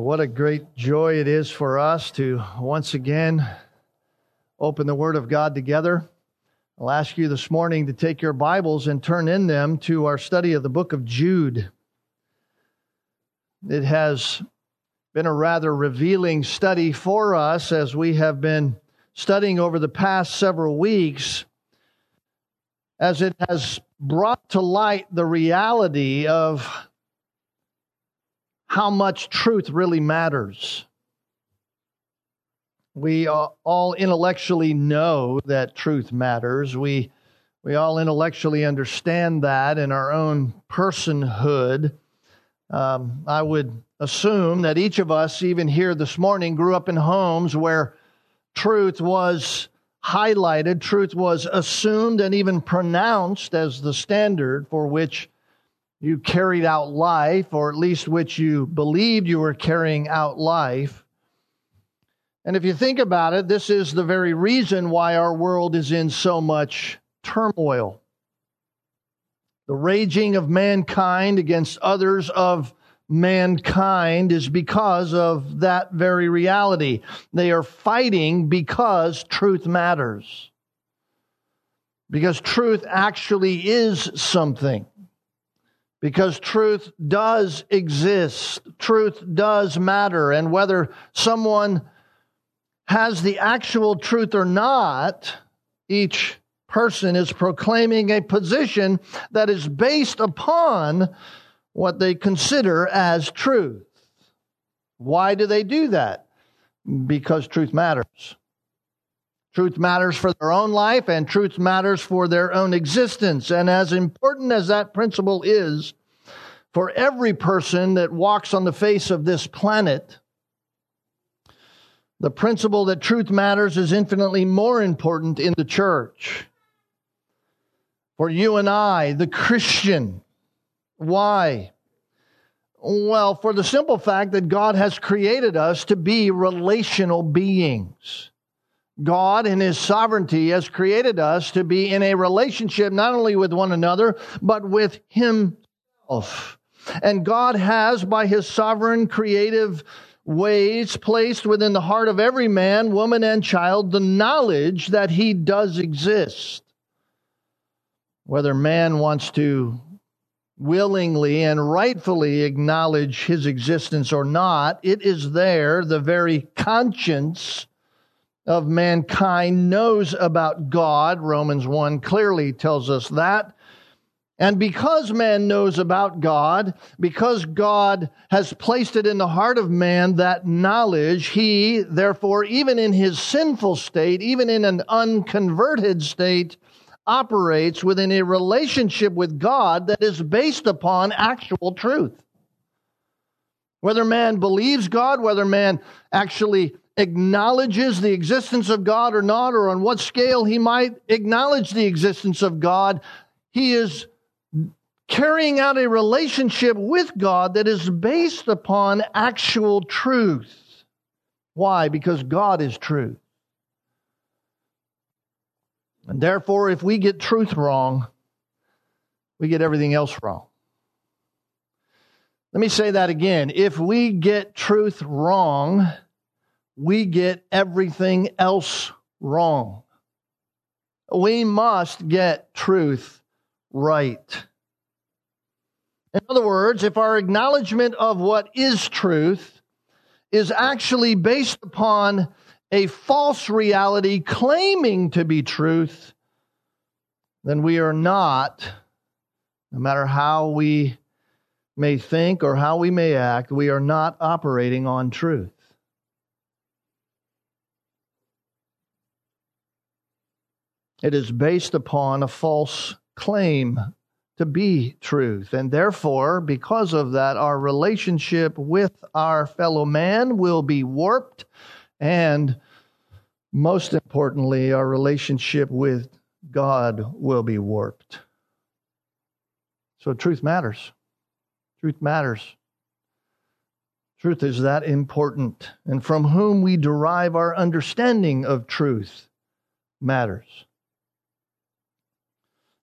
What a great joy it is for us to once again open the Word of God together. I'll ask you this morning to take your Bibles and turn in them to our study of the book of Jude. It has been a rather revealing study for us as we have been studying over the past several weeks, as it has brought to light the reality of how much truth really matters. We all intellectually know that truth matters. We, we all intellectually understand that in our own personhood. Um, I would assume that each of us, even here this morning, grew up in homes where truth was highlighted, truth was assumed and even pronounced as the standard for which you carried out life, or at least which you believed you were carrying out life. And if you think about it, this is the very reason why our world is in so much turmoil. The raging of mankind against others of mankind is because of that very reality. They are fighting because truth matters. Because truth actually is something because truth does exist. Truth does matter. And whether someone has the actual truth or not, each person is proclaiming a position that is based upon what they consider as truth. Why do they do that? Because truth matters. Truth matters for their own life and truth matters for their own existence. And as important as that principle is for every person that walks on the face of this planet, the principle that truth matters is infinitely more important in the church. For you and I, the Christian. Why? Well, for the simple fact that God has created us to be relational beings. God, in His sovereignty, has created us to be in a relationship not only with one another, but with Himself. And God has, by His sovereign creative ways, placed within the heart of every man, woman, and child the knowledge that He does exist. Whether man wants to willingly and rightfully acknowledge His existence or not, it is there, the very conscience of mankind knows about God. Romans 1 clearly tells us that. And because man knows about God, because God has placed it in the heart of man, that knowledge, he, therefore, even in his sinful state, even in an unconverted state, operates within a relationship with God that is based upon actual truth. Whether man believes God, whether man actually acknowledges the existence of God or not, or on what scale he might acknowledge the existence of God, he is carrying out a relationship with God that is based upon actual truth. Why? Because God is truth. And therefore, if we get truth wrong, we get everything else wrong. Let me say that again. If we get truth wrong, we get everything else wrong. We must get truth right. In other words, if our acknowledgement of what is truth is actually based upon a false reality claiming to be truth, then we are not, no matter how we may think or how we may act, we are not operating on truth. It is based upon a false claim to be truth. And therefore, because of that, our relationship with our fellow man will be warped. And most importantly, our relationship with God will be warped. So, truth matters. Truth matters. Truth is that important. And from whom we derive our understanding of truth matters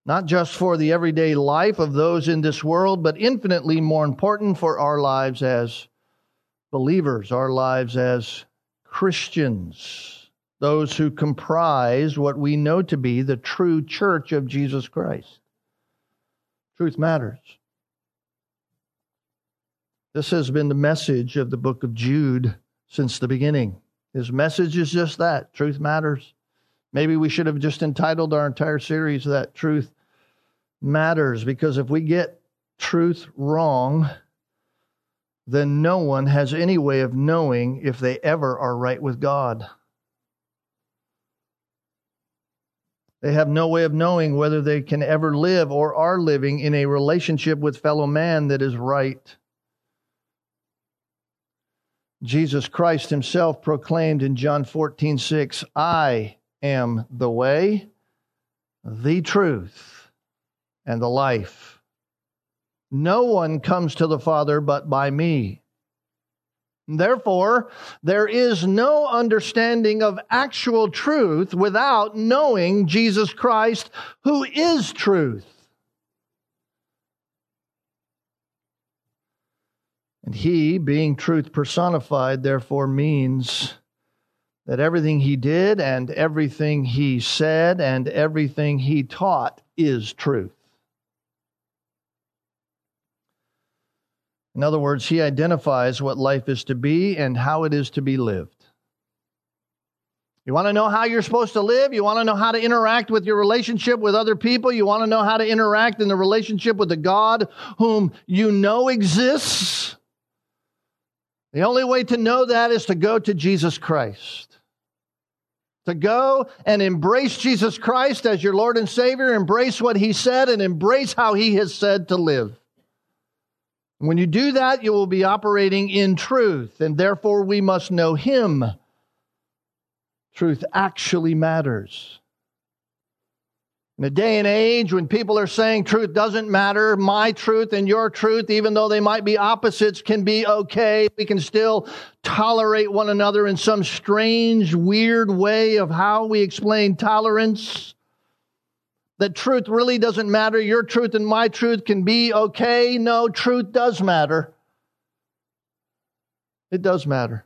not just for the everyday life of those in this world, but infinitely more important for our lives as believers, our lives as Christians, those who comprise what we know to be the true church of Jesus Christ. Truth matters. This has been the message of the book of Jude since the beginning. His message is just that truth matters. Maybe we should have just entitled our entire series that truth matters because if we get truth wrong, then no one has any way of knowing if they ever are right with God. They have no way of knowing whether they can ever live or are living in a relationship with fellow man that is right. Jesus Christ himself proclaimed in John 14, 6, I am the way, the truth, and the life. No one comes to the Father but by me. Therefore, there is no understanding of actual truth without knowing Jesus Christ, who is truth. And he, being truth personified, therefore means that everything he did and everything he said and everything he taught is truth. In other words, he identifies what life is to be and how it is to be lived. You want to know how you're supposed to live? You want to know how to interact with your relationship with other people? You want to know how to interact in the relationship with the God whom you know exists? The only way to know that is to go to Jesus Christ. To go and embrace Jesus Christ as your Lord and Savior, embrace what He said, and embrace how He has said to live. When you do that, you will be operating in truth, and therefore we must know Him. Truth actually matters. In a day and age when people are saying truth doesn't matter, my truth and your truth, even though they might be opposites, can be okay. We can still tolerate one another in some strange, weird way of how we explain tolerance. That truth really doesn't matter. Your truth and my truth can be okay. No, truth does matter. It does matter.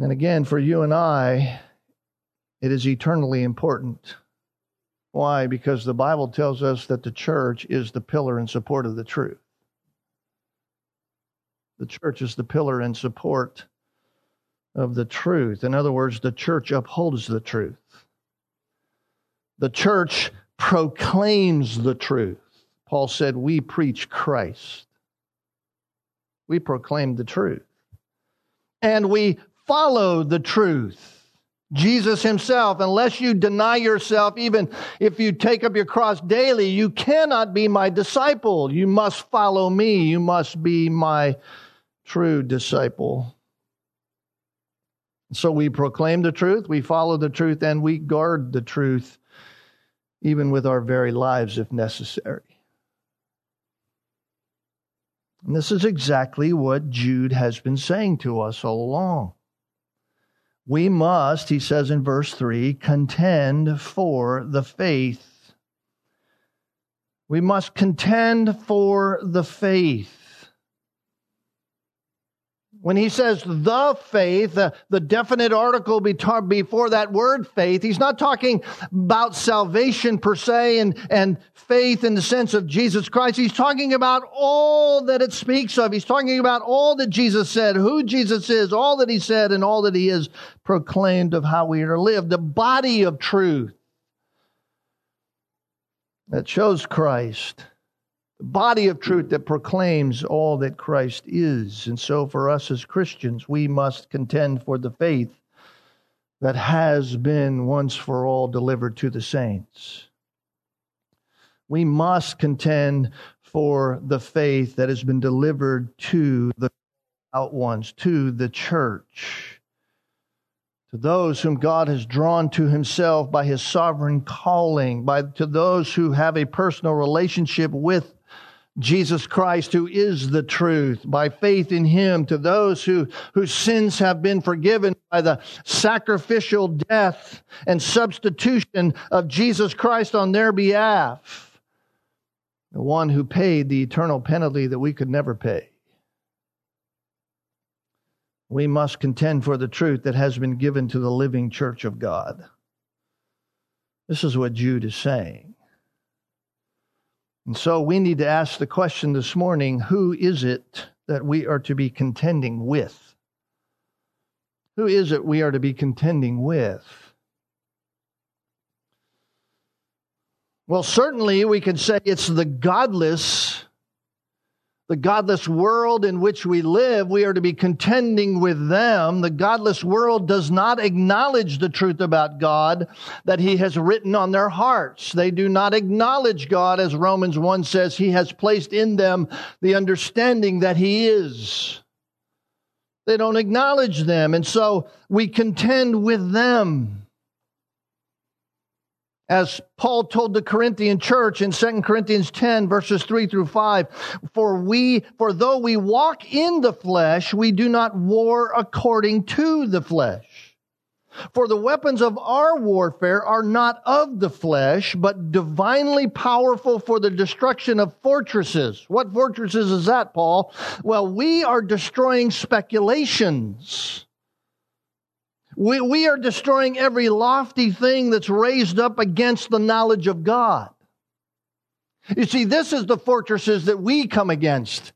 And again, for you and I, it is eternally important. Why? Because the Bible tells us that the church is the pillar and support of the truth. The church is the pillar and support of the truth. In other words, the church upholds the truth. The church proclaims the truth. Paul said, We preach Christ. We proclaim the truth. And we follow the truth. Jesus himself, unless you deny yourself, even if you take up your cross daily, you cannot be my disciple. You must follow me. You must be my true disciple. So we proclaim the truth, we follow the truth, and we guard the truth, even with our very lives if necessary. And this is exactly what Jude has been saying to us all along. We must, he says in verse 3, contend for the faith. We must contend for the faith. When he says the faith, the, the definite article before that word faith, he's not talking about salvation per se and, and faith in the sense of Jesus Christ. He's talking about all that it speaks of. He's talking about all that Jesus said, who Jesus is, all that he said, and all that he has proclaimed of how we are to live. The body of truth that shows Christ body of truth that proclaims all that Christ is. And so, for us as Christians, we must contend for the faith that has been once for all delivered to the saints. We must contend for the faith that has been delivered to the out ones, to the church, to those whom God has drawn to himself by his sovereign calling, by to those who have a personal relationship with Jesus Christ, who is the truth, by faith in him, to those who, whose sins have been forgiven by the sacrificial death and substitution of Jesus Christ on their behalf, the one who paid the eternal penalty that we could never pay. we must contend for the truth that has been given to the living church of God. This is what Jude is saying. And so we need to ask the question this morning who is it that we are to be contending with? Who is it we are to be contending with? Well, certainly we could say it's the godless the godless world in which we live, we are to be contending with them. The godless world does not acknowledge the truth about God that He has written on their hearts. They do not acknowledge God, as Romans 1 says, He has placed in them the understanding that He is. They don't acknowledge them, and so we contend with them as Paul told the Corinthian church in 2 Corinthians 10 verses 3 through 5, for we, for though we walk in the flesh, we do not war according to the flesh. For the weapons of our warfare are not of the flesh, but divinely powerful for the destruction of fortresses. What fortresses is that, Paul? Well, we are destroying speculations we, we are destroying every lofty thing that's raised up against the knowledge of God. You see, this is the fortresses that we come against.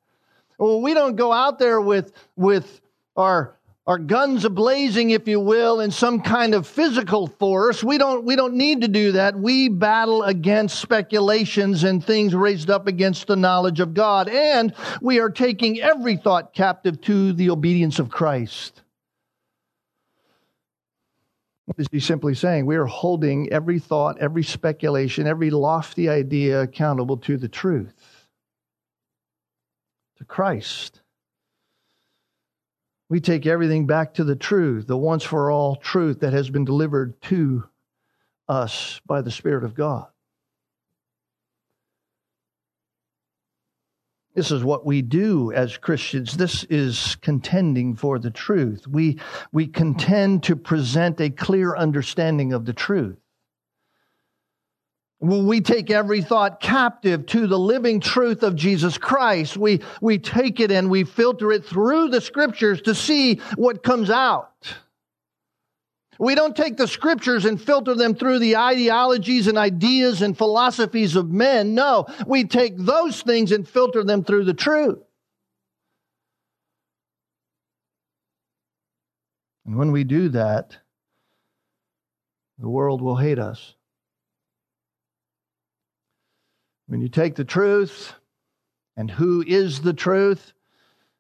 Well, we don't go out there with, with our, our guns ablazing, if you will, in some kind of physical force. We don't, we don't need to do that. We battle against speculations and things raised up against the knowledge of God. And we are taking every thought captive to the obedience of Christ. Is he simply saying? We are holding every thought, every speculation, every lofty idea accountable to the truth, to Christ. We take everything back to the truth, the once for all truth that has been delivered to us by the Spirit of God. This is what we do as Christians. This is contending for the truth. We, we contend to present a clear understanding of the truth. We take every thought captive to the living truth of Jesus Christ. We, we take it and we filter it through the scriptures to see what comes out. We don't take the scriptures and filter them through the ideologies and ideas and philosophies of men. No, we take those things and filter them through the truth. And when we do that, the world will hate us. When you take the truth and who is the truth,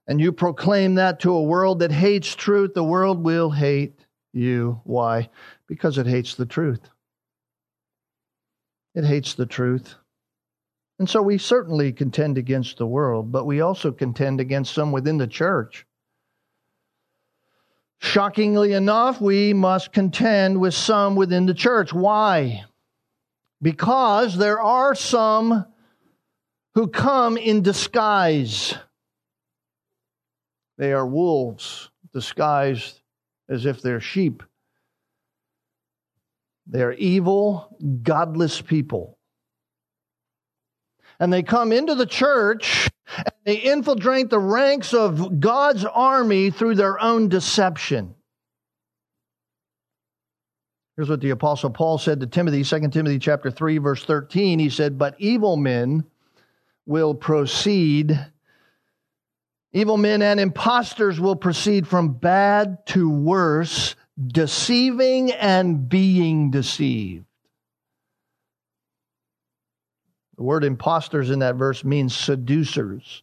and you proclaim that to a world that hates truth, the world will hate you. Why? Because it hates the truth. It hates the truth. And so we certainly contend against the world, but we also contend against some within the church. Shockingly enough, we must contend with some within the church. Why? Because there are some who come in disguise. They are wolves disguised as if they're sheep. They're evil, godless people. And they come into the church and they infiltrate the ranks of God's army through their own deception. Here's what the apostle Paul said to Timothy, 2 Timothy chapter 3 verse 13. He said, "But evil men will proceed Evil men and impostors will proceed from bad to worse, deceiving and being deceived. The word impostors in that verse means seducers.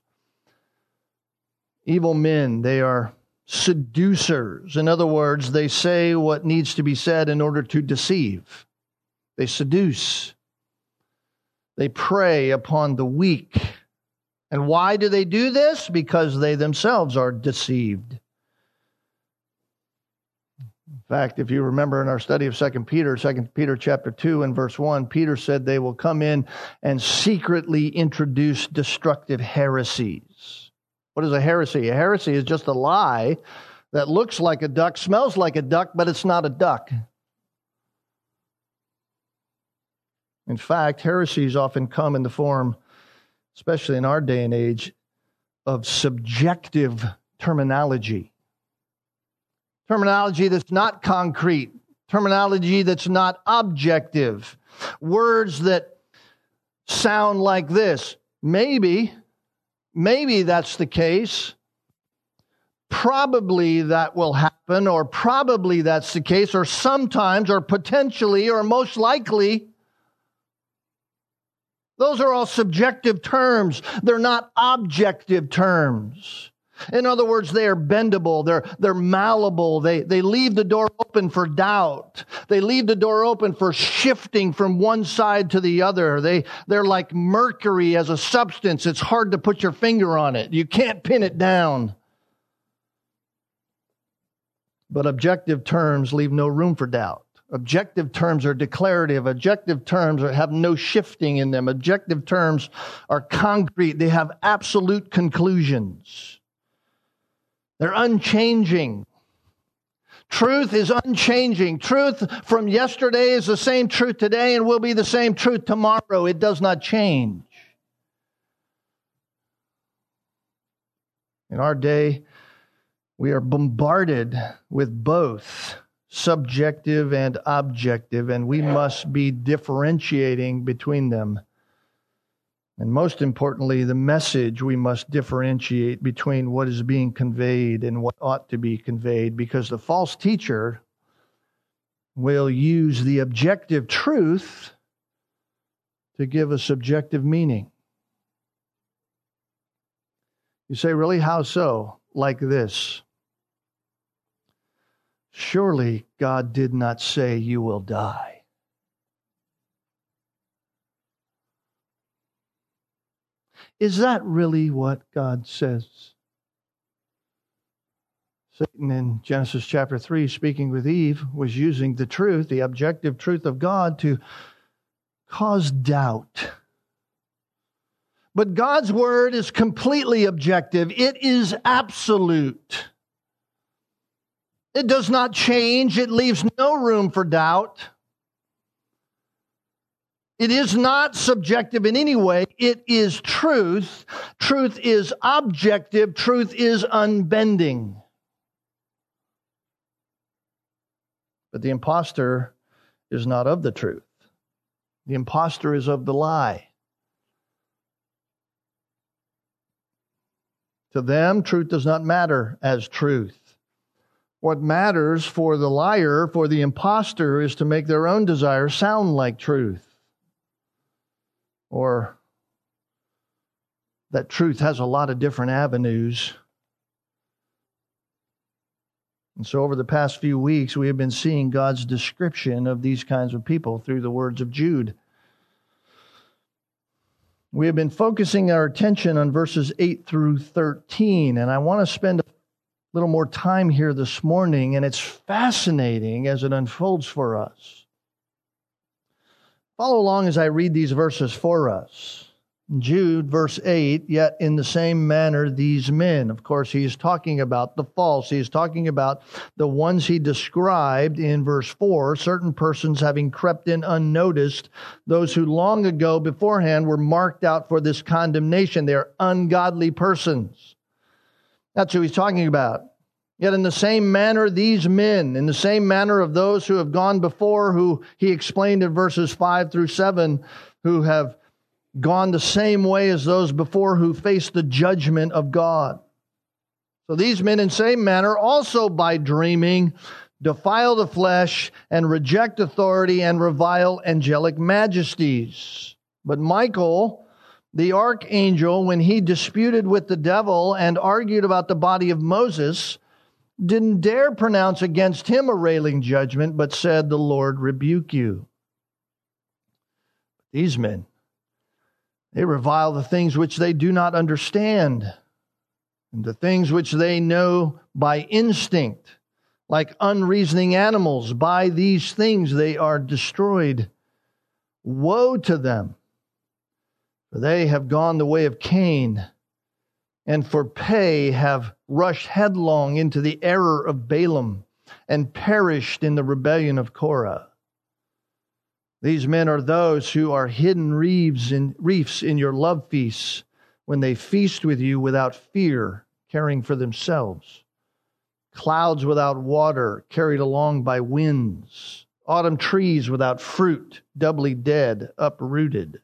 Evil men, they are seducers. In other words, they say what needs to be said in order to deceive. They seduce. They prey upon the weak and why do they do this? Because they themselves are deceived. In fact, if you remember in our study of 2 Peter, 2 Peter chapter 2 and verse 1, Peter said they will come in and secretly introduce destructive heresies. What is a heresy? A heresy is just a lie that looks like a duck, smells like a duck, but it's not a duck. In fact, heresies often come in the form especially in our day and age, of subjective terminology. terminology that's not concrete, terminology that's not objective, words that sound like this. Maybe, maybe that's the case. Probably that will happen, or probably that's the case, or sometimes, or potentially, or most likely. Those are all subjective terms. They're not objective terms. In other words, they are bendable, they're, they're malleable, they, they leave the door open for doubt. They leave the door open for shifting from one side to the other. They, they're like mercury as a substance. It's hard to put your finger on it. You can't pin it down. But objective terms leave no room for doubt. Objective terms are declarative. Objective terms are, have no shifting in them. Objective terms are concrete. They have absolute conclusions. They're unchanging. Truth is unchanging. Truth from yesterday is the same truth today and will be the same truth tomorrow. It does not change. In our day, we are bombarded with both subjective and objective, and we must be differentiating between them. And most importantly, the message we must differentiate between what is being conveyed and what ought to be conveyed because the false teacher will use the objective truth to give a subjective meaning. You say, really? How so? Like this. Surely God did not say you will die. Is that really what God says? Satan in Genesis chapter 3, speaking with Eve, was using the truth, the objective truth of God, to cause doubt. But God's word is completely objective, it is absolute. It does not change, it leaves no room for doubt. It is not subjective in any way. It is truth. Truth is objective. Truth is unbending. But the impostor is not of the truth. The impostor is of the lie. To them, truth does not matter as truth. What matters for the liar, for the impostor, is to make their own desires sound like truth or that truth has a lot of different avenues. And so, over the past few weeks, we have been seeing God's description of these kinds of people through the words of Jude. We have been focusing our attention on verses 8 through 13, and I want to spend a little more time here this morning, and it's fascinating as it unfolds for us. Follow along as I read these verses for us. Jude, verse 8, yet in the same manner these men. Of course, he's talking about the false. He's talking about the ones he described in verse 4, certain persons having crept in unnoticed, those who long ago beforehand were marked out for this condemnation. They're ungodly persons. That's who he's talking about. Yet, in the same manner, these men, in the same manner of those who have gone before, who he explained in verses 5 through 7, who have gone the same way as those before who face the judgment of God. So these men, in same manner, also by dreaming, defile the flesh and reject authority and revile angelic majesties. But Michael, the archangel, when he disputed with the devil and argued about the body of Moses, didn't dare pronounce against him a railing judgment, but said, The Lord rebuke you. These men, they revile the things which they do not understand, and the things which they know by instinct, like unreasoning animals. By these things they are destroyed. Woe to them, for they have gone the way of Cain and for pay have rushed headlong into the error of Balaam and perished in the rebellion of Korah. These men are those who are hidden reefs in, reefs in your love feasts when they feast with you without fear, caring for themselves. clouds without water, carried along by winds, autumn trees without fruit, doubly dead, uprooted,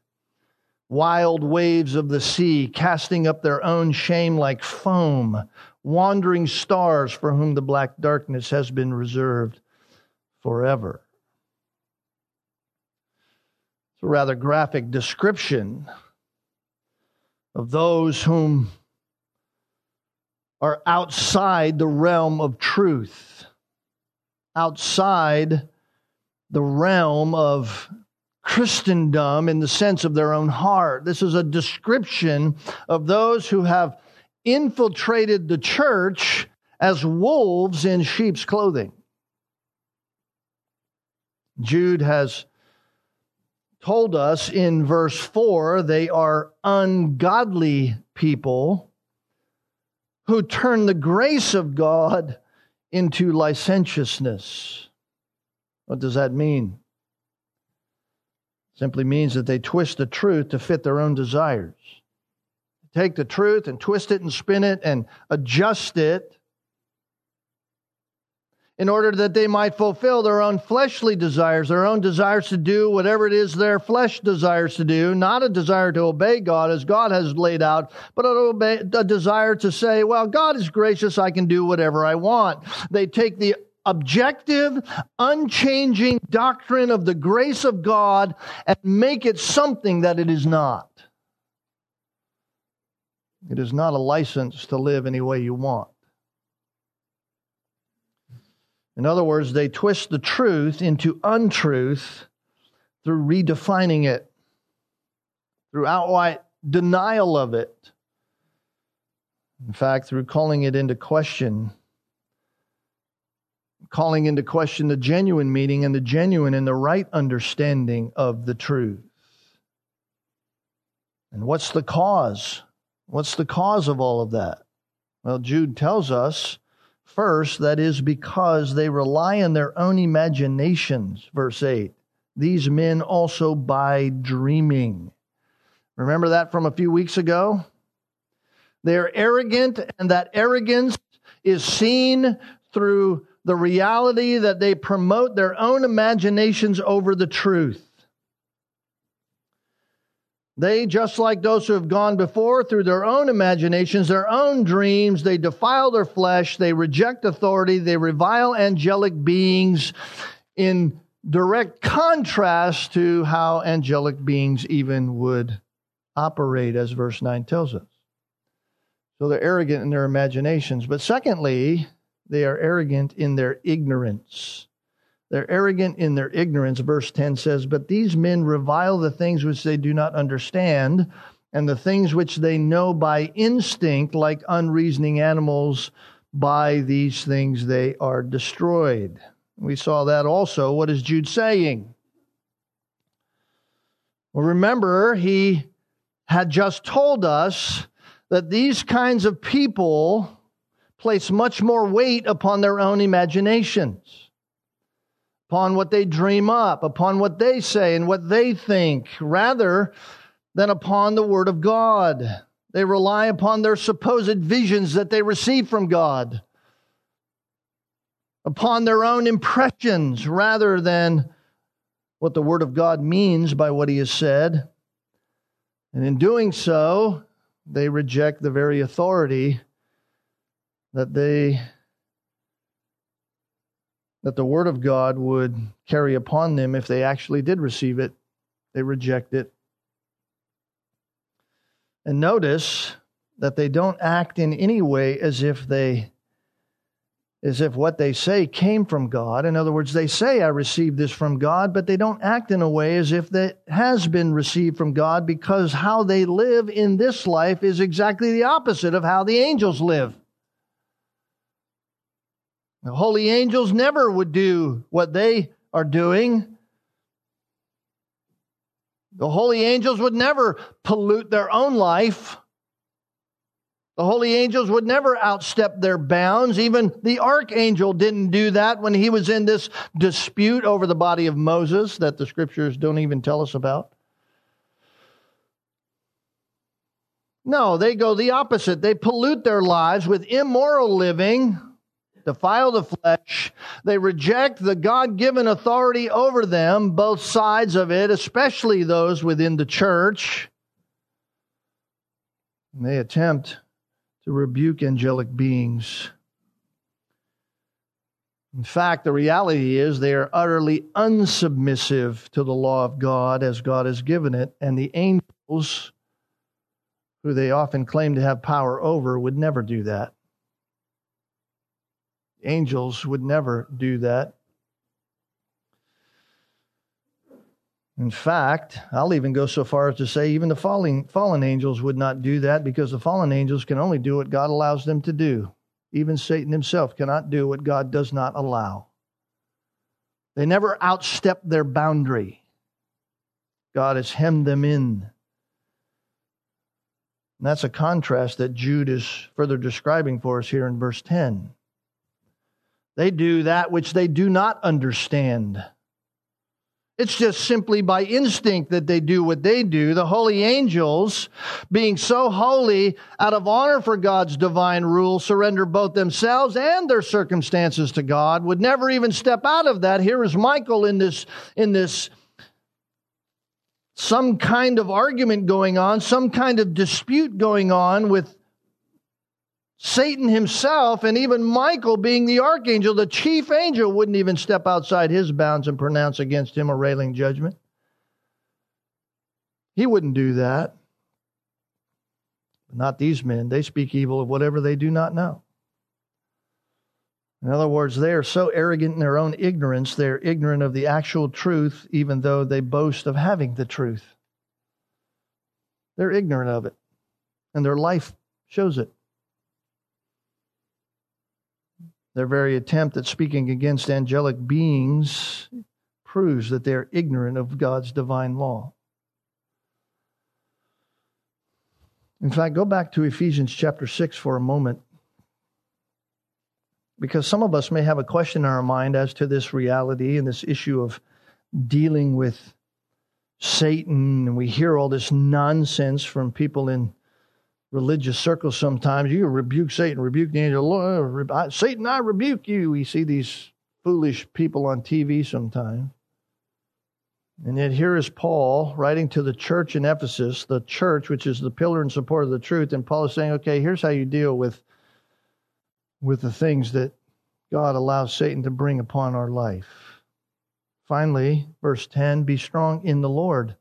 wild waves of the sea, casting up their own shame like foam, wandering stars for whom the black darkness has been reserved forever. It's a rather graphic description of those whom are outside the realm of truth, outside the realm of Christendom in the sense of their own heart. This is a description of those who have infiltrated the church as wolves in sheep's clothing. Jude has told us in verse 4 they are ungodly people who turn the grace of God into licentiousness. What does that mean? Simply means that they twist the truth to fit their own desires take the truth and twist it and spin it and adjust it in order that they might fulfill their own fleshly desires, their own desires to do whatever it is their flesh desires to do, not a desire to obey God as God has laid out, but a, desire to say, well, God is gracious, I can do whatever I want. They take the objective, unchanging doctrine of the grace of God and make it something that it is not. It is not a license to live any way you want. In other words, they twist the truth into untruth through redefining it, through outright denial of it. In fact, through calling it into question, calling into question the genuine meaning and the genuine and the right understanding of the truth. And what's the cause? What's the cause of all of that? Well, Jude tells us first that is because they rely on their own imaginations, verse 8. These men also by dreaming. Remember that from a few weeks ago? They are arrogant, and that arrogance is seen through the reality that they promote their own imaginations over the truth. They, just like those who have gone before, through their own imaginations, their own dreams, they defile their flesh, they reject authority, they revile angelic beings in direct contrast to how angelic beings even would operate, as verse 9 tells us. So they're arrogant in their imaginations. But secondly, they are arrogant in their ignorance. They're arrogant in their ignorance. Verse 10 says, But these men revile the things which they do not understand, and the things which they know by instinct, like unreasoning animals, by these things they are destroyed. We saw that also. What is Jude saying? Well, remember, he had just told us that these kinds of people place much more weight upon their own imaginations upon what they dream up, upon what they say and what they think, rather than upon the Word of God. They rely upon their supposed visions that they receive from God, upon their own impressions, rather than what the Word of God means by what He has said. And in doing so, they reject the very authority that they that the Word of God would carry upon them if they actually did receive it. They reject it. And notice that they don't act in any way as if they as if what they say came from God. In other words, they say, I received this from God, but they don't act in a way as if that has been received from God because how they live in this life is exactly the opposite of how the angels live. The holy angels never would do what they are doing. The holy angels would never pollute their own life. The holy angels would never outstep their bounds. Even the archangel didn't do that when he was in this dispute over the body of Moses that the scriptures don't even tell us about. No, they go the opposite. They pollute their lives with immoral living defile the flesh. They reject the God given authority over them, both sides of it, especially those within the church. And they attempt to rebuke angelic beings. In fact, the reality is they are utterly unsubmissive to the law of God as God has given it, and the angels, who they often claim to have power over, would never do that. Angels would never do that. In fact, I'll even go so far as to say even the falling, fallen angels would not do that because the fallen angels can only do what God allows them to do. Even Satan himself cannot do what God does not allow. They never outstep their boundary. God has hemmed them in. And that's a contrast that Jude is further describing for us here in verse 10. They do that which they do not understand. It's just simply by instinct that they do what they do. The holy angels, being so holy, out of honor for God's divine rule, surrender both themselves and their circumstances to God, would never even step out of that. Here is Michael in this, in this, some kind of argument going on, some kind of dispute going on with Satan himself and even Michael, being the archangel, the chief angel, wouldn't even step outside his bounds and pronounce against him a railing judgment. He wouldn't do that. But not these men. They speak evil of whatever they do not know. In other words, they are so arrogant in their own ignorance, they're ignorant of the actual truth, even though they boast of having the truth. They're ignorant of it, and their life shows it. Their very attempt at speaking against angelic beings proves that they are ignorant of God's divine law. In fact, go back to Ephesians chapter 6 for a moment. Because some of us may have a question in our mind as to this reality and this issue of dealing with Satan. And we hear all this nonsense from people in religious circles sometimes. You rebuke Satan, rebuke the angel. Lord, uh, Satan, I rebuke you. We see these foolish people on TV sometimes. And yet, here is Paul writing to the church in Ephesus, the church which is the pillar and support of the truth. And Paul is saying, okay, here's how you deal with, with the things that God allows Satan to bring upon our life. Finally, verse 10 be strong in the Lord.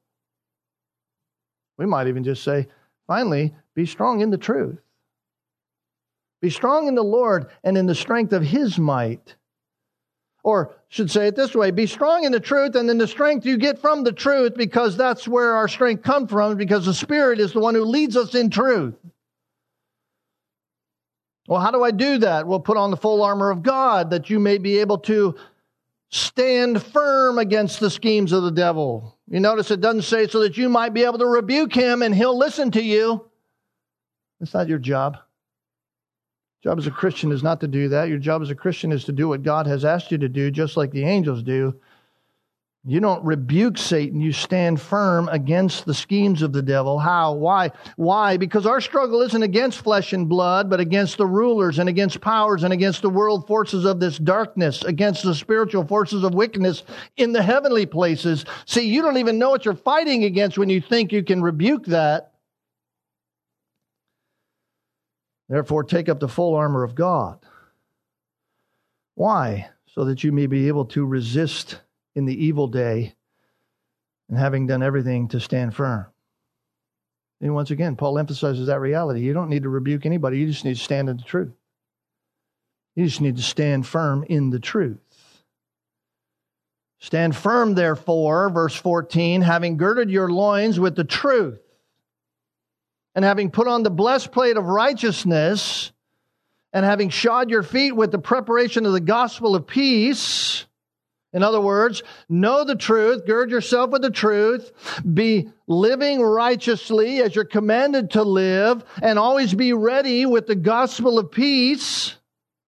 We might even just say, finally, be strong in the truth. Be strong in the Lord and in the strength of his might. Or should say it this way be strong in the truth and in the strength you get from the truth because that's where our strength comes from because the Spirit is the one who leads us in truth. Well, how do I do that? Well, put on the full armor of God that you may be able to stand firm against the schemes of the devil. You notice it doesn't say so that you might be able to rebuke him and he'll listen to you. That's not your job. Job as a Christian is not to do that. Your job as a Christian is to do what God has asked you to do, just like the angels do. You don't rebuke Satan. You stand firm against the schemes of the devil. How? Why? Why? Because our struggle isn't against flesh and blood, but against the rulers and against powers and against the world forces of this darkness, against the spiritual forces of wickedness in the heavenly places. See, you don't even know what you're fighting against when you think you can rebuke that. Therefore, take up the full armor of God. Why? So that you may be able to resist in the evil day and having done everything to stand firm. And once again, Paul emphasizes that reality. You don't need to rebuke anybody, you just need to stand in the truth. You just need to stand firm in the truth. Stand firm, therefore, verse 14, having girded your loins with the truth and having put on the breastplate of righteousness, and having shod your feet with the preparation of the gospel of peace. In other words, know the truth, gird yourself with the truth, be living righteously as you're commanded to live, and always be ready with the gospel of peace.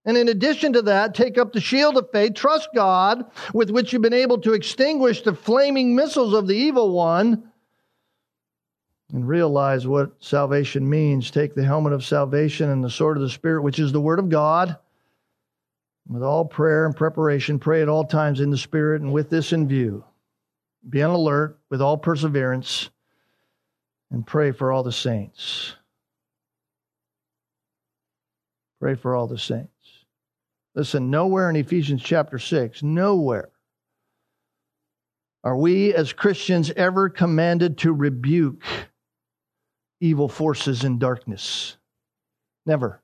And in addition to that, take up the shield of faith, trust God, with which you've been able to extinguish the flaming missiles of the evil one and realize what salvation means. Take the helmet of salvation and the sword of the Spirit, which is the Word of God, With all prayer and preparation, pray at all times in the Spirit and with this in view. Be on alert with all perseverance and pray for all the saints. Pray for all the saints. Listen, nowhere in Ephesians chapter 6, nowhere are we as Christians ever commanded to rebuke evil forces in darkness? Never.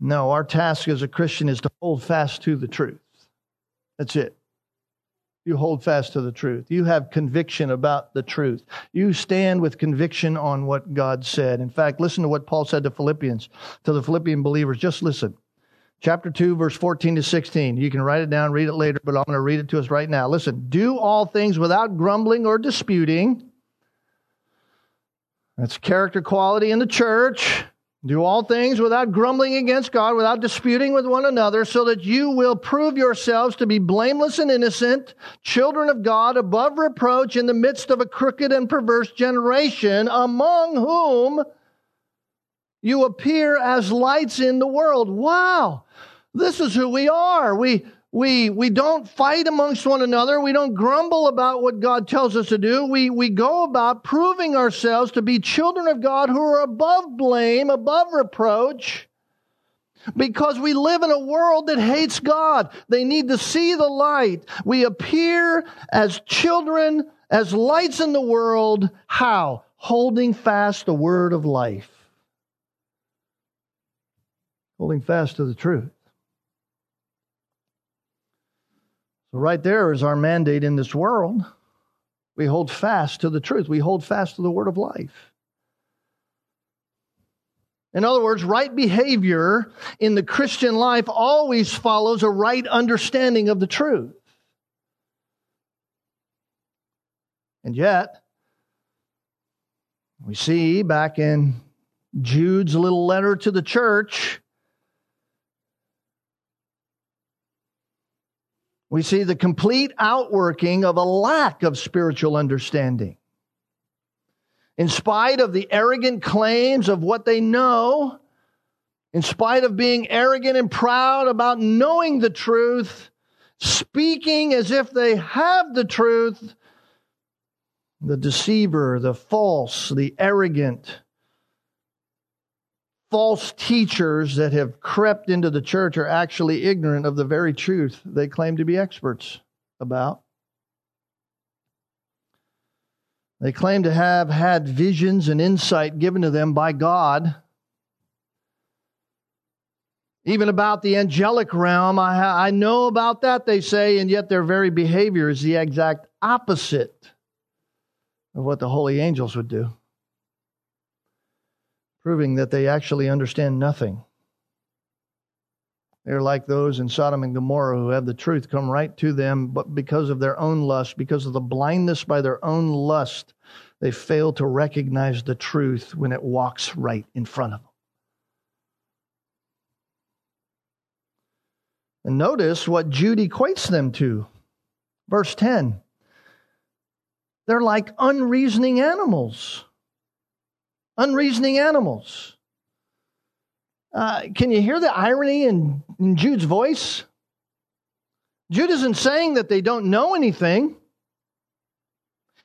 No, our task as a Christian is to hold fast to the truth. That's it. You hold fast to the truth. You have conviction about the truth. You stand with conviction on what God said. In fact, listen to what Paul said to Philippians, to the Philippian believers. Just listen chapter 2, verse 14 to 16. You can write it down, read it later, but I'm going to read it to us right now. Listen, do all things without grumbling or disputing. That's character quality in the church. Do all things without grumbling against God, without disputing with one another, so that you will prove yourselves to be blameless and innocent, children of God, above reproach in the midst of a crooked and perverse generation, among whom you appear as lights in the world. Wow. This is who we are. We, we, we don't fight amongst one another. We don't grumble about what God tells us to do. We, we go about proving ourselves to be children of God who are above blame, above reproach, because we live in a world that hates God. They need to see the light. We appear as children, as lights in the world. How? Holding fast the word of life. Holding fast to the truth. So, right there is our mandate in this world. We hold fast to the truth, we hold fast to the word of life. In other words, right behavior in the Christian life always follows a right understanding of the truth. And yet, we see back in Jude's little letter to the church we see the complete outworking of a lack of spiritual understanding. In spite of the arrogant claims of what they know, in spite of being arrogant and proud about knowing the truth, speaking as if they have the truth, the deceiver, the false, the arrogant, false teachers that have crept into the church are actually ignorant of the very truth they claim to be experts about. They claim to have had visions and insight given to them by God. Even about the angelic realm, I, ha- I know about that, they say, and yet their very behavior is the exact opposite of what the holy angels would do proving that they actually understand nothing. They're like those in Sodom and Gomorrah who have the truth come right to them, but because of their own lust, because of the blindness by their own lust, they fail to recognize the truth when it walks right in front of them. And notice what Jude equates them to. Verse 10 they're like unreasoning animals unreasoning animals. Uh, can you hear the irony in, in Jude's voice? Jude isn't saying that they don't know anything.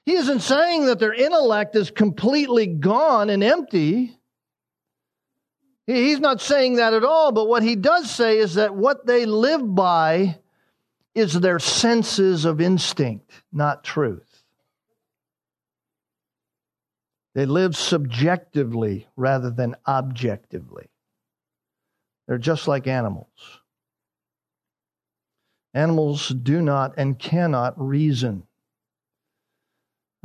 He isn't saying that their intellect is completely gone and empty. He's not saying that at all, but what he does say is that what they live by is their senses of instinct, not truth. They live subjectively rather than objectively. They're just like animals. Animals do not and cannot reason.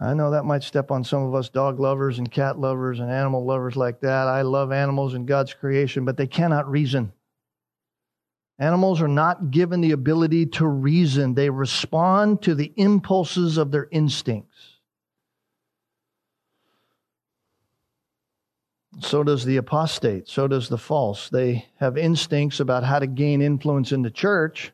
I know that might step on some of us dog lovers and cat lovers and animal lovers like that. I love animals and God's creation, but they cannot reason. Animals are not given the ability to reason, they respond to the impulses of their instincts. So does the apostate. So does the false. They have instincts about how to gain influence in the church,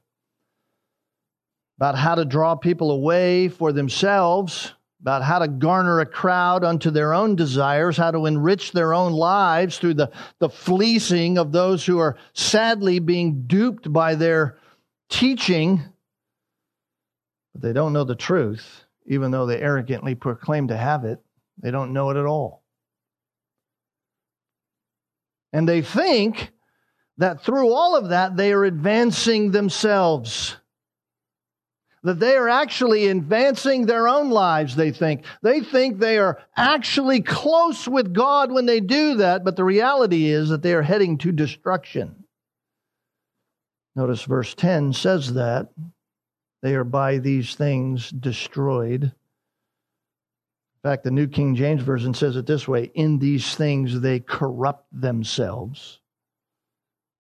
about how to draw people away for themselves, about how to garner a crowd unto their own desires, how to enrich their own lives through the, the fleecing of those who are sadly being duped by their teaching. But they don't know the truth, even though they arrogantly proclaim to have it. They don't know it at all. And they think that through all of that, they are advancing themselves that they are actually advancing their own lives, they think. They think they are actually close with God when they do that, but the reality is that they are heading to destruction. Notice verse 10 says that. They are by these things destroyed. In fact, the New King James Version says it this way In these things they corrupt themselves.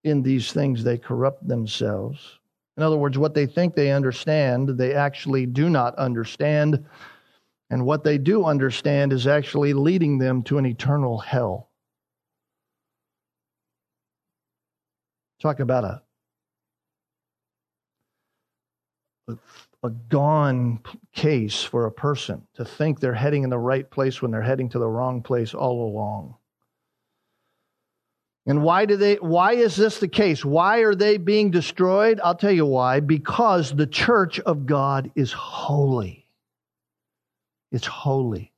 In these things they corrupt themselves. In other words, what they think they understand, they actually do not understand. And what they do understand is actually leading them to an eternal hell. Talk about a, a, a gone case for a person to think they're heading in the right place when they're heading to the wrong place all along. And why do they why is this the case? Why are they being destroyed? I'll tell you why. Because the church of God is holy. It's holy.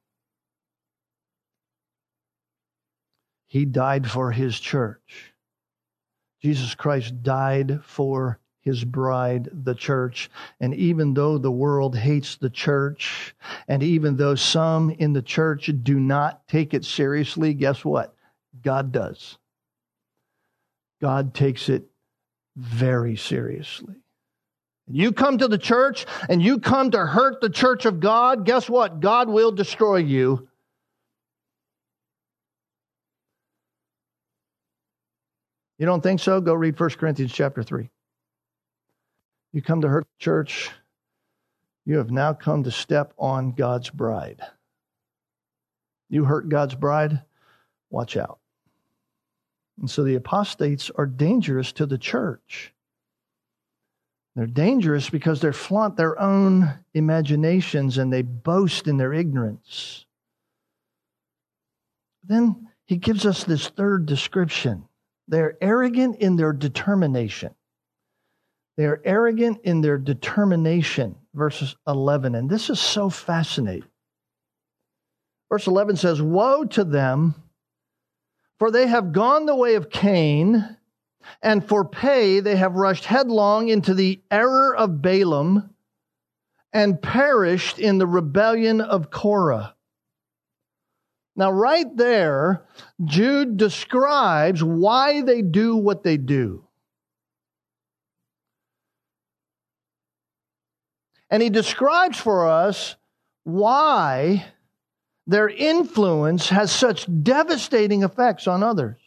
He died for his church. Jesus Christ died for his bride, the church. And even though the world hates the church, and even though some in the church do not take it seriously, guess what? God does. God takes it very seriously. You come to the church and you come to hurt the church of God, guess what? God will destroy you. You don't think so? Go read 1 Corinthians chapter 3. You come to hurt the church, you have now come to step on God's bride. You hurt God's bride, watch out. And so the apostates are dangerous to the church. They're dangerous because they flaunt their own imaginations and they boast in their ignorance. Then he gives us this third description. They're arrogant in their determination. They're arrogant in their determination, verses 11. And this is so fascinating. Verse 11 says, Woe to them for they have gone the way of Cain, and for pay they have rushed headlong into the error of Balaam and perished in the rebellion of Korah. Now, right there, Jude describes why they do what they do. And he describes for us why their influence has such devastating effects on others.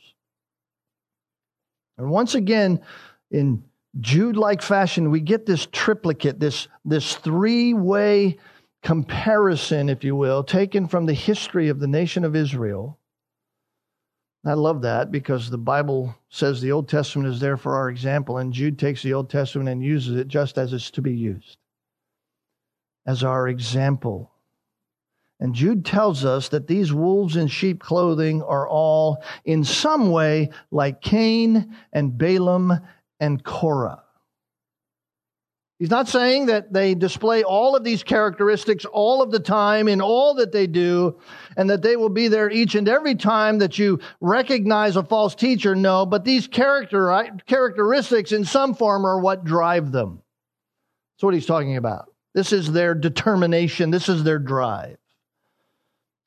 And once again, in Jude like fashion, we get this triplicate, this, this three way comparison, if you will, taken from the history of the nation of Israel. I love that because the Bible says the Old Testament is there for our example, and Jude takes the Old Testament and uses it just as it's to be used as our example and Jude tells us that these wolves in sheep clothing are all in some way like Cain and Balaam and Korah. He's not saying that they display all of these characteristics all of the time in all that they do, and that they will be there each and every time that you recognize a false teacher. No, but these character, characteristics in some form are what drive them. That's what he's talking about. This is their determination, this is their drive.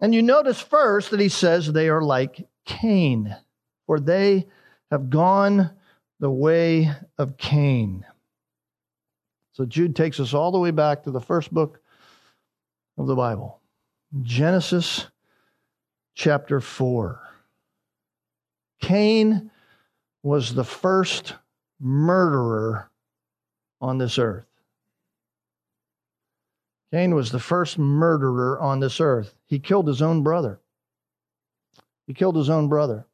And you notice first that he says they are like Cain, for they have gone the way of Cain. So Jude takes us all the way back to the first book of the Bible, Genesis chapter 4. Cain was the first murderer on this earth. Cain was the first murderer on this earth. He killed his own brother. He killed his own brother.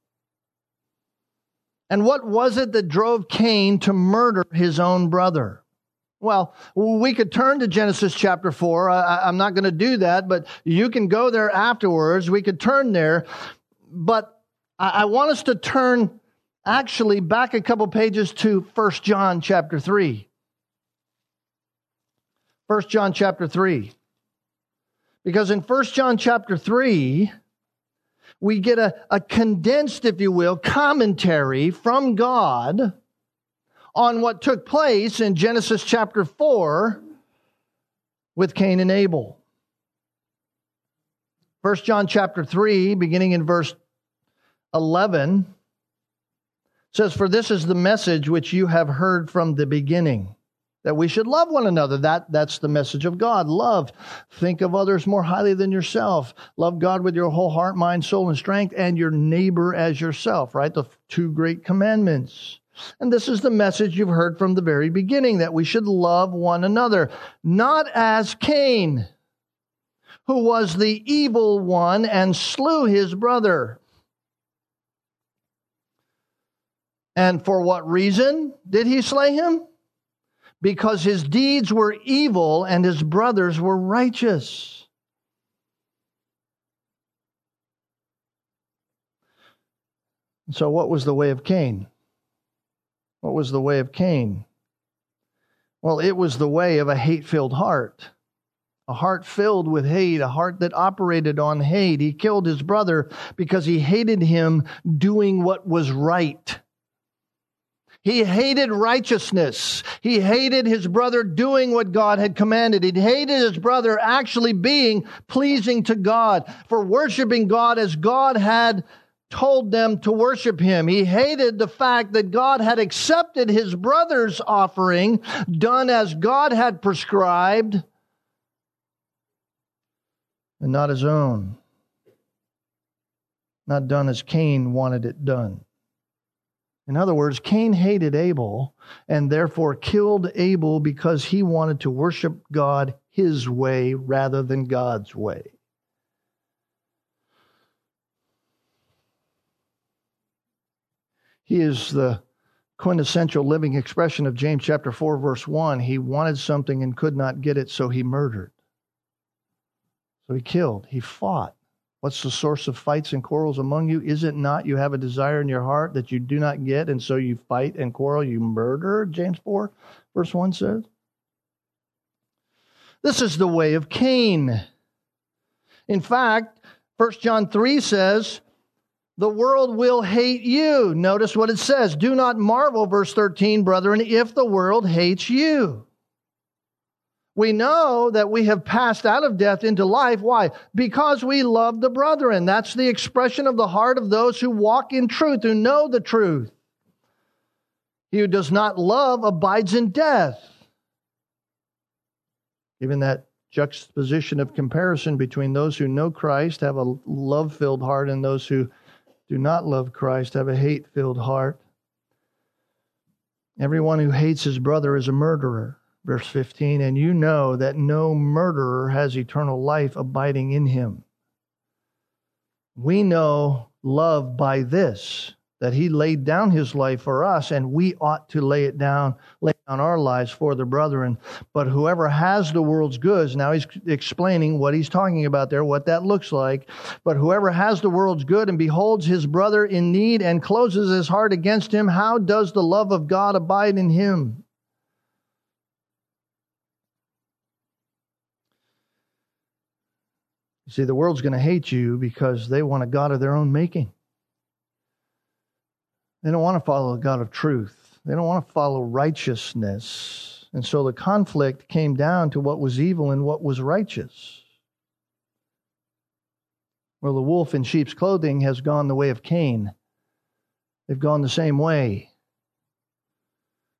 And what was it that drove Cain to murder his own brother? Well, we could turn to Genesis chapter 4. I, am not going to do that, but you can go there afterwards. We could turn there. But I, I want us to turn actually back a couple pages to 1 John chapter 3. 1 John chapter 3. Because in 1 John chapter 3, we get a, a condensed, if you will, commentary from God on what took place in Genesis chapter 4 with Cain and Abel. 1 John chapter 3, beginning in verse 11, says, For this is the message which you have heard from the beginning, that we should love one another. That, that's the message of God. Love. Think of others more highly than yourself. Love God with your whole heart, mind, soul, and strength, and your neighbor as yourself, right? The two great commandments. And this is the message you've heard from the very beginning that we should love one another, not as Cain, who was the evil one and slew his brother. And for what reason did he slay him? Because his deeds were evil and his brothers were righteous. So, what was the way of Cain? What was the way of Cain? Well, it was the way of a hate filled heart. A heart filled with hate, a heart that operated on hate. He killed his brother because he hated him doing what was right. He hated righteousness. He hated his brother doing what God had commanded. He hated his brother actually being pleasing to God for worshiping God as God had told them to worship him. He hated the fact that God had accepted his brother's offering, done as God had prescribed, and not his own. Not done as Cain wanted it done. In other words, Cain hated Abel and therefore killed Abel because he wanted to worship God his way rather than God's way. He is the quintessential living expression of James chapter 4 verse 1. He wanted something and could not get it, so he murdered. So he killed, he fought. What's the source of fights and quarrels among you? Is it not you have a desire in your heart that you do not get, and so you fight and quarrel, you murder? James 4, verse 1 says. This is the way of Cain. In fact, 1 John 3 says, the world will hate you. Notice what it says. Do not marvel, verse 13, brethren, if the world hates you. We know that we have passed out of death into life. Why? Because we love the brethren. That's the expression of the heart of those who walk in truth, who know the truth. He who does not love abides in death. Given that juxtaposition of comparison between those who know Christ, have a love filled heart, and those who do not love Christ have a hate filled heart. Everyone who hates his brother is a murderer. Verse 15, and you know that no murderer has eternal life abiding in him. We know love by this that he laid down his life for us, and we ought to lay it down, lay down our lives for the brethren. But whoever has the world's goods, now he's explaining what he's talking about there, what that looks like. But whoever has the world's good and beholds his brother in need and closes his heart against him, how does the love of God abide in him? See, the world's going to hate you because they want a God of their own making. They don't want to follow a God of truth. They don't want to follow righteousness. And so the conflict came down to what was evil and what was righteous. Well, the wolf in sheep's clothing has gone the way of Cain. They've gone the same way.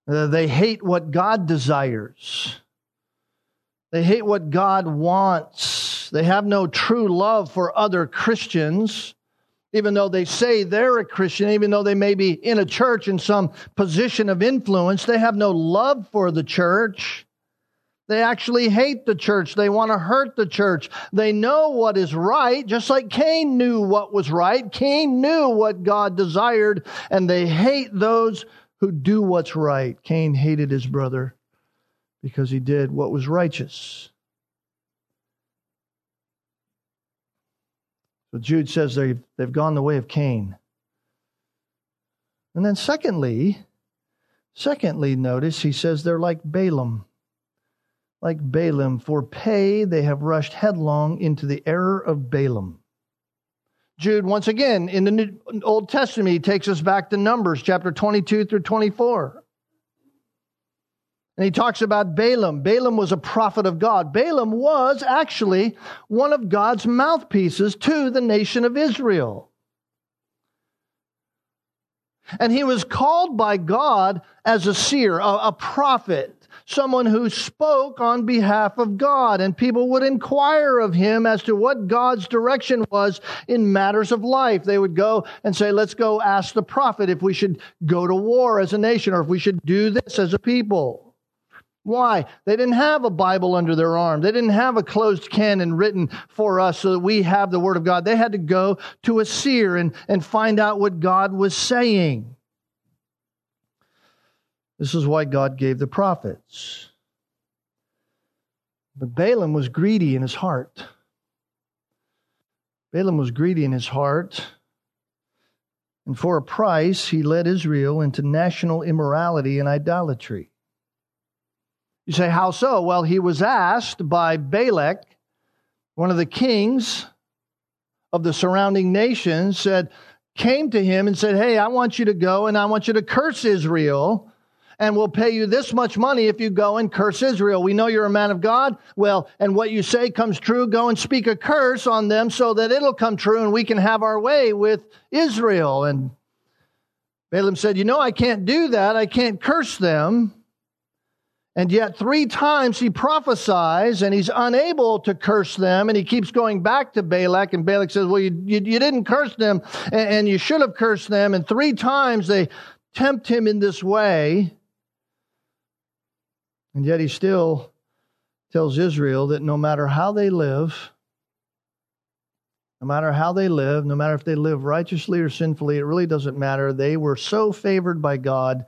Uh, they hate what God desires. They hate what God wants. They have no true love for other Christians even though they say they're a Christian, even though they may be in a church in some position of influence, they have no love for the church. They actually hate the church. They want to hurt the church. They know what is right, just like Cain knew what was right. Cain knew what God desired, and they hate those who do what's right. Cain hated his brother because he did what was righteous. So Jude says they've, they've gone the way of Cain. And then secondly, secondly, notice he says they're like Balaam. Like Balaam, for pay they have rushed headlong into the error of Balaam. Jude, once again, in the New, Old Testament, he takes us back to Numbers chapter 22 through 24. And he talks about Balaam. Balaam was a prophet of God. Balaam was actually one of God's mouthpieces to the nation of Israel. And he was called by God as a seer, a, a prophet, someone who spoke on behalf of God. And people would inquire of him as to what God's direction was in matters of life. They would go and say, let's go ask the prophet if we should go to war as a nation or if we should do this as a people. Why? They didn't have a Bible under their arm. They didn't have a closed canon written for us so that we have the Word of God. They had to go to a seer and, and find out what God was saying. This is why God gave the prophets. But Balaam was greedy in his heart. Balaam was greedy in his heart. And for a price, he led Israel into national immorality and idolatry. You say, how so? Well, he was asked by Balak, one of the kings of the surrounding nations, said, came to him and said, Hey, I want you to go and I want you to curse Israel and we'll pay you this much money if you go and curse Israel. We know you're a man of God. Well, and what you say comes true. Go and speak a curse on them so that it'll come true and we can have our way with Israel. And Balaam said, You know, I can't do that. I can't curse them. And yet, three times he prophesies and he's unable to curse them. And he keeps going back to Balak. And Balak says, Well, you, you, you didn't curse them and, and you should have cursed them. And three times they tempt him in this way. And yet, he still tells Israel that no matter how they live, no matter how they live, no matter if they live righteously or sinfully, it really doesn't matter. They were so favored by God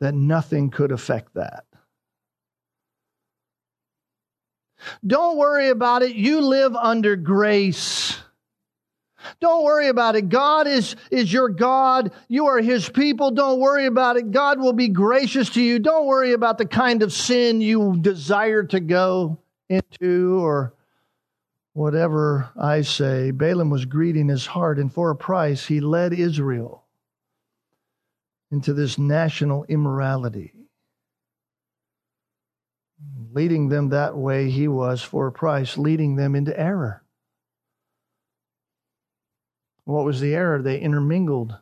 that nothing could affect that. Don't worry about it. You live under grace. Don't worry about it. God is, is your God. You are His people. Don't worry about it. God will be gracious to you. Don't worry about the kind of sin you desire to go into or whatever I say. Balaam was greedy in his heart, and for a price, he led Israel into this national immorality leading them that way he was for a price, leading them into error. What was the error? They intermingled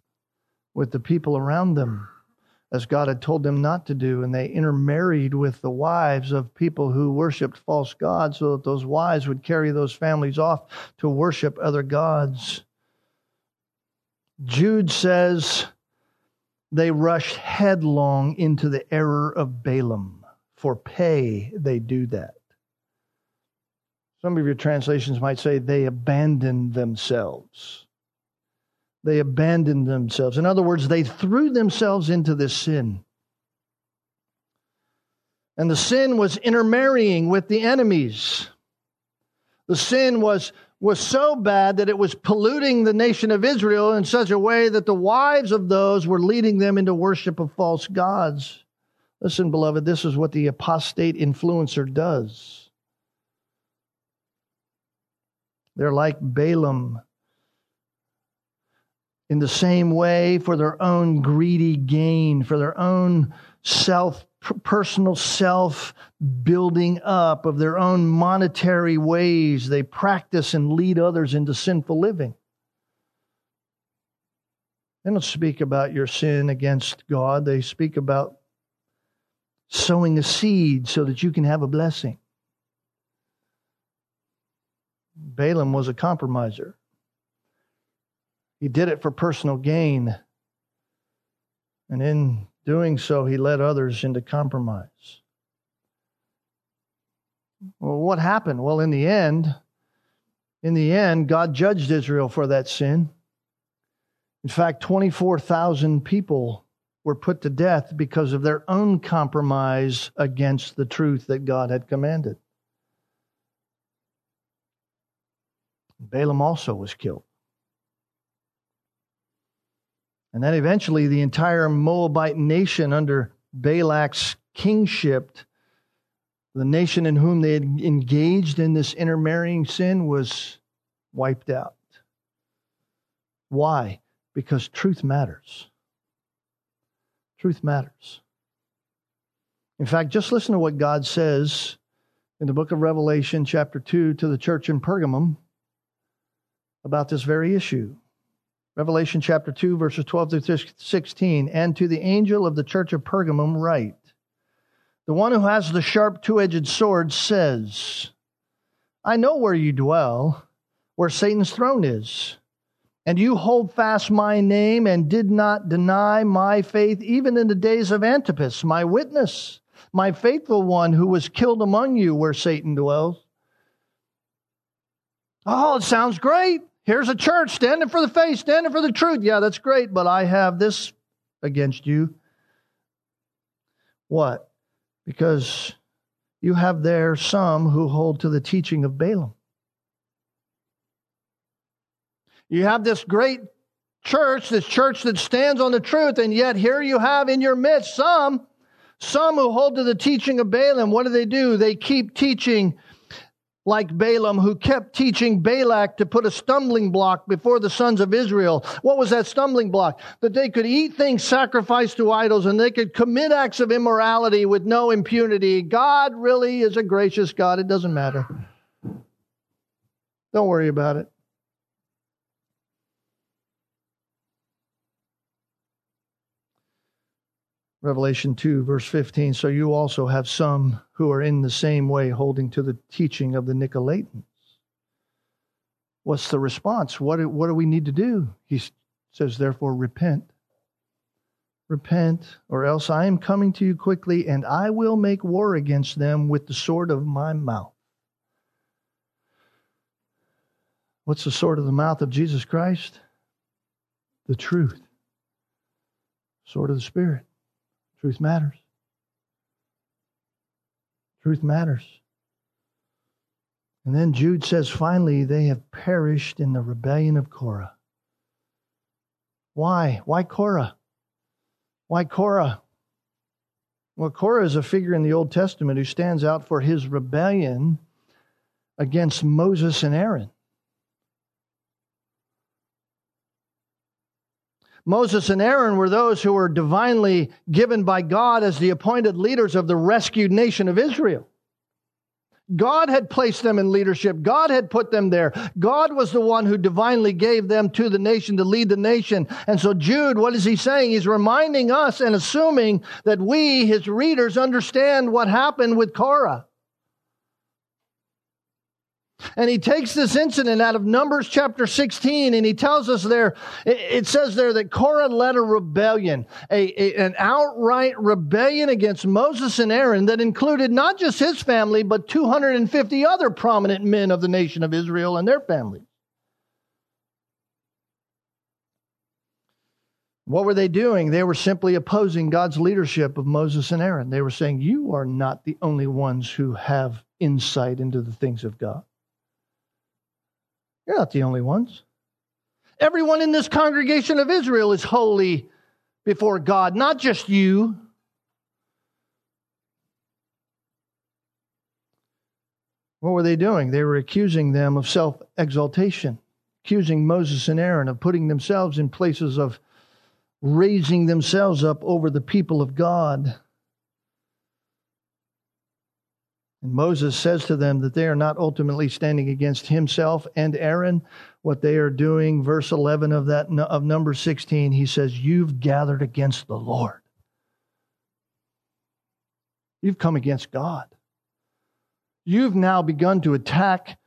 with the people around them as God had told them not to do, and they intermarried with the wives of people who worshiped false gods so that those wives would carry those families off to worship other gods. Jude says they rushed headlong into the error of Balaam for pay they do that. Some of your translations might say they abandoned themselves. They abandoned themselves. In other words, they threw themselves into this sin. And the sin was intermarrying with the enemies. The sin was, was so bad that it was polluting the nation of Israel in such a way that the wives of those were leading them into worship of false gods. Listen, beloved, this is what the apostate influencer does. They're like Balaam. In the same way, for their own greedy gain, for their own self, personal self building up of their own monetary ways, they practice and lead others into sinful living. They don't speak about your sin against God, they speak about sowing a seed so that you can have a blessing. Balaam was a compromiser. He did it for personal gain. And in doing so, he led others into compromise. Well, what happened? Well, in the end, in the end, God judged Israel for that sin. In fact, 24,000 people were put to death because of their own compromise against the truth that God had commanded. Balaam also was killed. And then eventually the entire Moabite nation under Balak's kingship, the nation in whom they had engaged in this intermarrying sin, was wiped out. Why? Because truth matters. Truth matters. In fact, just listen to what God says in the book of Revelation, chapter 2, to the church in Pergamum about this very issue. Revelation chapter 2, verses 12 through 16. And to the angel of the church of Pergamum, write The one who has the sharp two edged sword says, I know where you dwell, where Satan's throne is. And you hold fast my name and did not deny my faith, even in the days of Antipas, my witness, my faithful one who was killed among you where Satan dwells. Oh, it sounds great. Here's a church standing for the faith, standing for the truth. Yeah, that's great, but I have this against you. What? Because you have there some who hold to the teaching of Balaam. You have this great church, this church that stands on the truth, and yet here you have in your midst some, some who hold to the teaching of Balaam. What do they do? They keep teaching like Balaam, who kept teaching Balak to put a stumbling block before the sons of Israel. What was that stumbling block? That they could eat things sacrificed to idols and they could commit acts of immorality with no impunity. God really is a gracious God. It doesn't matter. Don't worry about it. Revelation 2, verse 15. So you also have some who are in the same way holding to the teaching of the Nicolaitans. What's the response? What do, what do we need to do? He says, therefore, repent. Repent, or else I am coming to you quickly, and I will make war against them with the sword of my mouth. What's the sword of the mouth of Jesus Christ? The truth. Sword of the Spirit. Truth matters. Truth matters. And then Jude says, finally, they have perished in the rebellion of Korah. Why? Why Korah? Why Korah? Well, Korah is a figure in the Old Testament who stands out for his rebellion against Moses and Aaron. Moses and Aaron were those who were divinely given by God as the appointed leaders of the rescued nation of Israel. God had placed them in leadership. God had put them there. God was the one who divinely gave them to the nation to lead the nation. And so Jude, what is he saying? He's reminding us and assuming that we, his readers, understand what happened with Korah. And he takes this incident out of Numbers chapter 16 and he tells us there, it says there that Korah led a rebellion, a, a, an outright rebellion against Moses and Aaron that included not just his family, but 250 other prominent men of the nation of Israel and their families. What were they doing? They were simply opposing God's leadership of Moses and Aaron. They were saying, You are not the only ones who have insight into the things of God. You're not the only ones. Everyone in this congregation of Israel is holy before God, not just you. What were they doing? They were accusing them of self exaltation, accusing Moses and Aaron of putting themselves in places of raising themselves up over the people of God. And Moses says to them that they are not ultimately standing against himself and Aaron. What they are doing, verse 11 of that of number 16, he says, You've gathered against the Lord. You've come against God. You've now begun to attack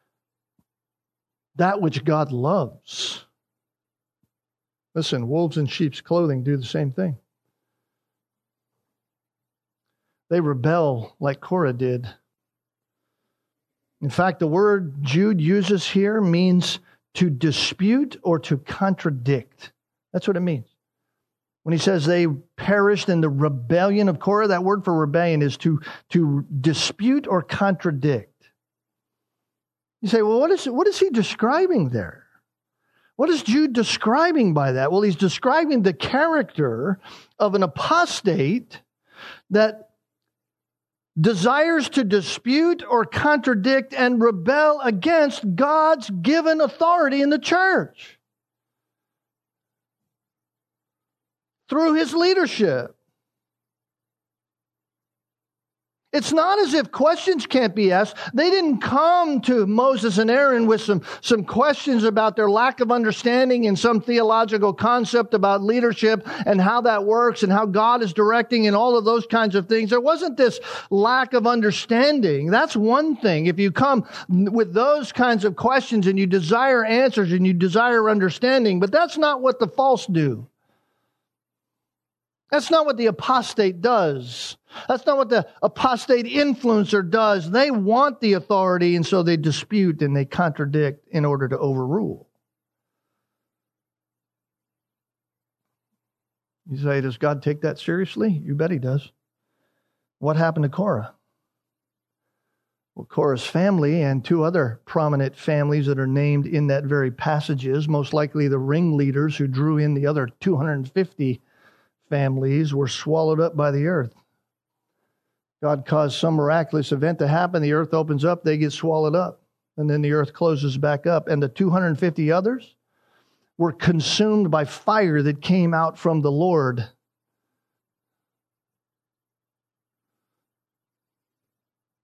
that which God loves. Listen, wolves in sheep's clothing do the same thing. They rebel like Korah did in fact, the word Jude uses here means to dispute or to contradict. That's what it means. When he says they perished in the rebellion of Korah, that word for rebellion is to, to dispute or contradict. You say, well, what is, what is he describing there? What is Jude describing by that? Well, he's describing the character of an apostate that desires to dispute or contradict and rebel against God's given authority in the church through his leadership. It's not as if questions can't be asked. They didn't come to Moses and Aaron with some, some questions about their lack of understanding in some theological concept about leadership and how that works and how God is directing and all of those kinds of things. There wasn't this lack of understanding. That's one thing. If you come with those kinds of questions and you desire answers and you desire understanding, but that's not what the false do. That's not what the apostate does. That's not what the apostate influencer does. They want the authority, and so they dispute and they contradict in order to overrule. You say, does God take that seriously? You bet he does. What happened to Korah? Well, Korah's family and two other prominent families that are named in that very passages, most likely the ringleaders who drew in the other 250 families were swallowed up by the earth. God caused some miraculous event to happen, the earth opens up, they get swallowed up, and then the earth closes back up. And the 250 others were consumed by fire that came out from the Lord.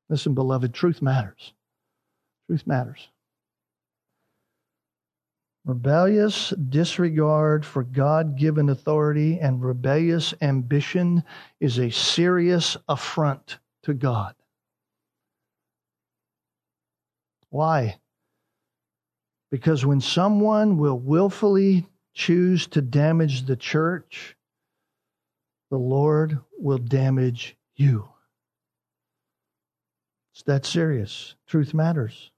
Listen, beloved, truth matters. Truth matters. Rebellious disregard for God given authority and rebellious ambition is a serious affront to God. Why? Because when someone will willfully choose to damage the church, the Lord will damage you. It's that serious. Truth matters.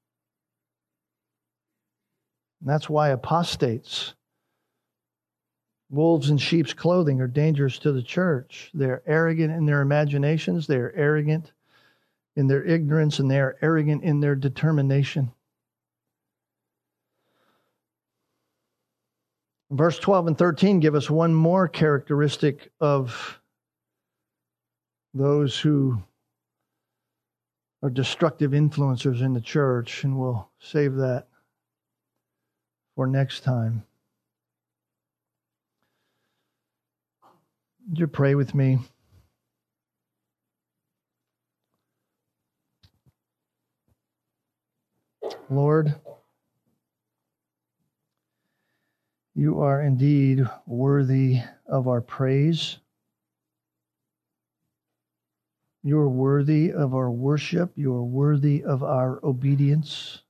And that's why apostates, wolves in sheep's clothing, are dangerous to the church. They're arrogant in their imaginations, they're arrogant in their ignorance, and they are arrogant in their determination. Verse 12 and 13 give us one more characteristic of those who are destructive influencers in the church, and we'll save that for next time. Would you pray with me? Lord, you are indeed worthy of our praise. You are worthy of our worship. You are worthy of our obedience.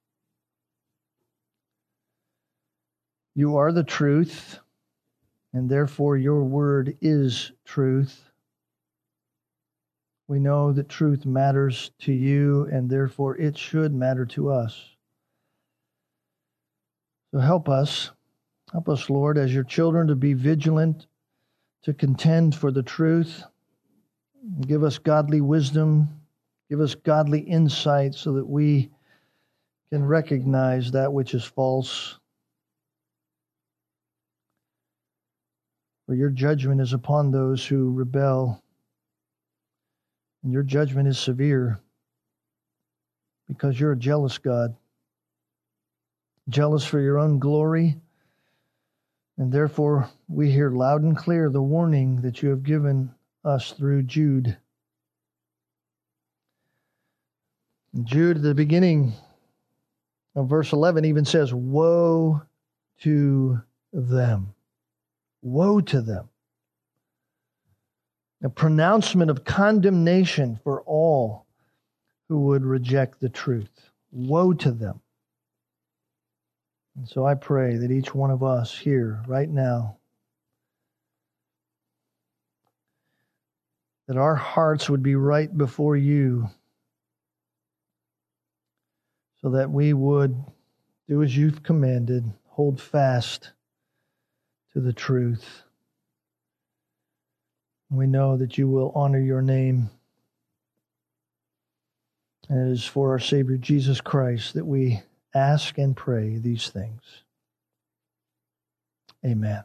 You are the truth, and therefore your word is truth. We know that truth matters to you, and therefore it should matter to us. So help us. Help us, Lord, as your children, to be vigilant, to contend for the truth. Give us godly wisdom. Give us godly insight so that we can recognize that which is false For your judgment is upon those who rebel, and your judgment is severe because you're a jealous God, jealous for your own glory. And therefore, we hear loud and clear the warning that you have given us through Jude. Jude, at the beginning of verse 11, even says, Woe to them. Woe to them. A pronouncement of condemnation for all who would reject the truth. Woe to them. And so I pray that each one of us here, right now, that our hearts would be right before you so that we would do as you've commanded, hold fast to the truth. We know that you will honor your name. And it is for our Savior Jesus Christ that we ask and pray these things. Amen.